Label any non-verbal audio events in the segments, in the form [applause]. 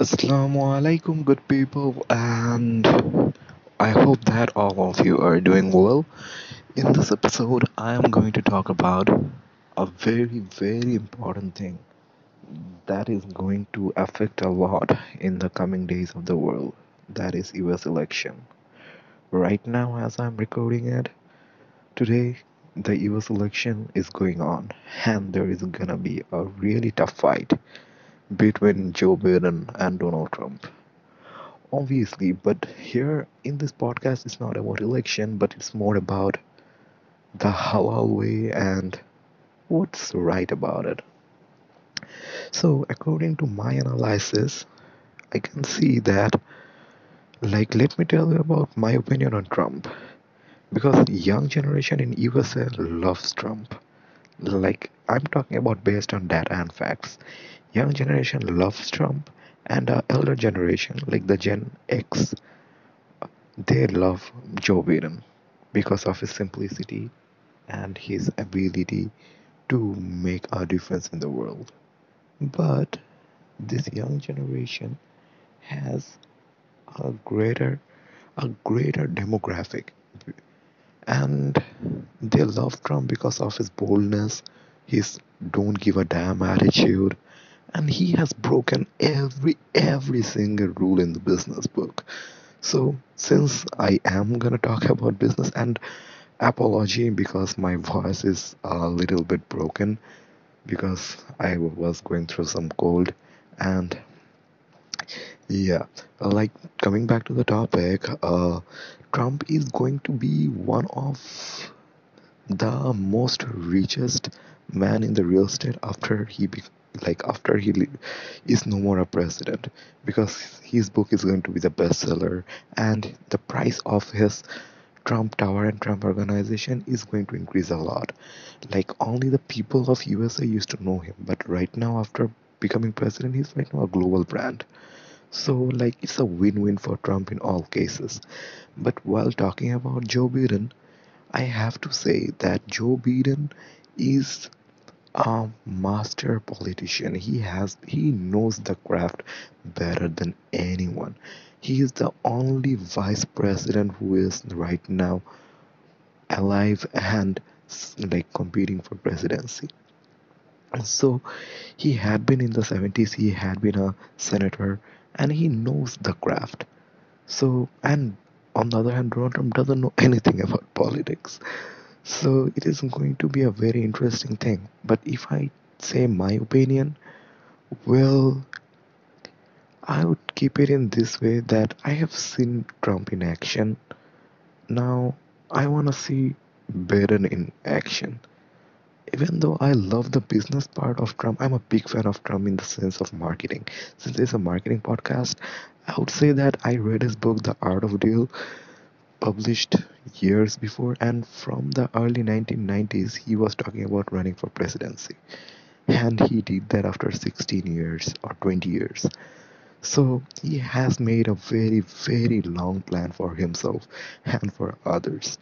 Assalamu alaikum, good people, and I hope that all of you are doing well. In this episode, I am going to talk about a very, very important thing that is going to affect a lot in the coming days of the world. That is US election. Right now, as I'm recording it, today, the US election is going on, and there is gonna be a really tough fight between Joe Biden and Donald Trump. Obviously, but here in this podcast, it's not about election, but it's more about the halal way and what's right about it. So, according to my analysis, I can see that, like, let me tell you about my opinion on Trump. Because young generation in USA loves Trump. Like, I'm talking about based on data and facts. Young generation loves Trump, and our elder generation, like the Gen X, they love Joe Biden because of his simplicity and his ability to make a difference in the world. But this young generation has a greater a greater demographic and they love Trump because of his boldness, his don't give a damn attitude, and he has broken every every single rule in the business book. So since I am gonna talk about business and apology because my voice is a little bit broken because I was going through some cold and yeah, like coming back to the topic, uh, Trump is going to be one of the most richest man in the real estate after he be, like after he is no more a president because his book is going to be the bestseller and the price of his Trump Tower and Trump Organization is going to increase a lot. Like only the people of USA used to know him, but right now after becoming president, he's right now a global brand. So like it's a win-win for Trump in all cases. But while talking about Joe Biden, I have to say that Joe Biden is a master politician. He has he knows the craft better than anyone. He is the only vice president who is right now alive and like competing for presidency. So he had been in the 70s, he had been a senator, and he knows the craft. So, and on the other hand, Donald Trump doesn't know anything [laughs] about politics. So it is going to be a very interesting thing. But if I say my opinion, well, I would keep it in this way that I have seen Trump in action. Now I want to see Biden in action. Even though I love the business part of Trump, I'm a big fan of Trump in the sense of marketing. Since it's a marketing podcast, I would say that I read his book, The Art of Deal, published years before, and from the early 1990s, he was talking about running for presidency. And he did that after 16 years or 20 years. So he has made a very, very long plan for himself and for others.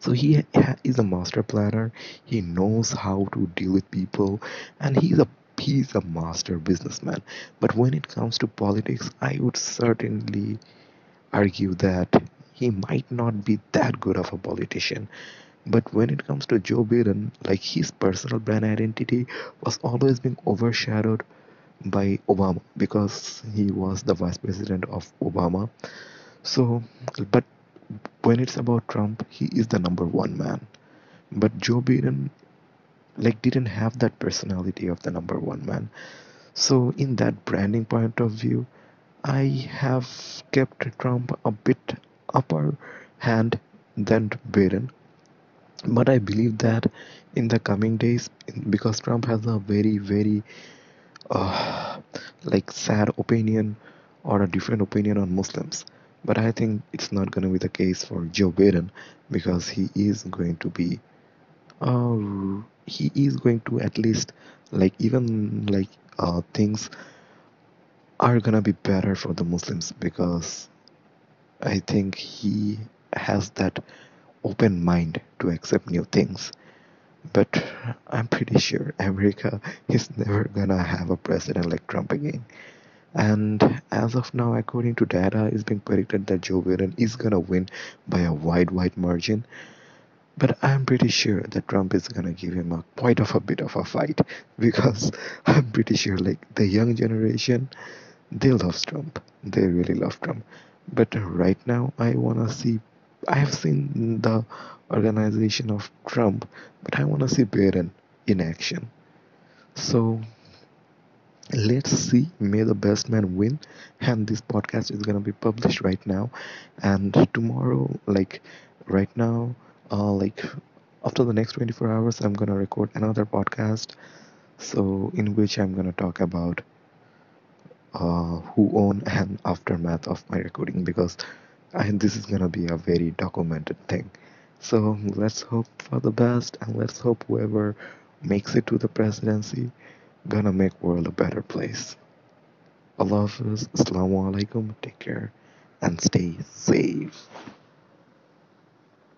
So he is a master planner. He knows how to deal with people, and he's a he's a master businessman. But when it comes to politics, I would certainly argue that he might not be that good of a politician. But when it comes to Joe Biden, like his personal brand identity was always being overshadowed by Obama because he was the vice president of Obama. So, but when it's about Trump, he is the number one man. But Joe Biden like didn't have that personality of the number one man. So in that branding point of view, I have kept Trump a bit upper hand than Biden. But I believe that in the coming days, because Trump has a very, very uh, like sad opinion or a different opinion on Muslims. But I think it's not going to be the case for Joe Biden because he is going to be uh, he is going to at least like even like uh, things are gonna be better for the Muslims because I think he has that open mind to accept new things. But I'm pretty sure America is never gonna have a president like Trump again And as of now, according to data, it's being predicted that Joe Biden is gonna win by a wide, wide margin. But I'm pretty sure that Trump is gonna give him a quite of a bit of a fight [laughs] because I'm pretty sure like the young generation, they love Trump. They really love Trump. But right now, I wanna see. I have seen the organization of Trump, but I wanna see Biden in action. So let's see may the best man win and this podcast is to be published right now and tomorrow like right now uh like after the next 24 hours i'm to record another podcast so in which i'm to talk about uh who own and aftermath of my recording because I, this is to be a very documented thing so let's hope for the best and let's hope whoever makes it to the presidency gonna make world a better place Allah Hafiz, Assalamu alaikum, take care and stay safe.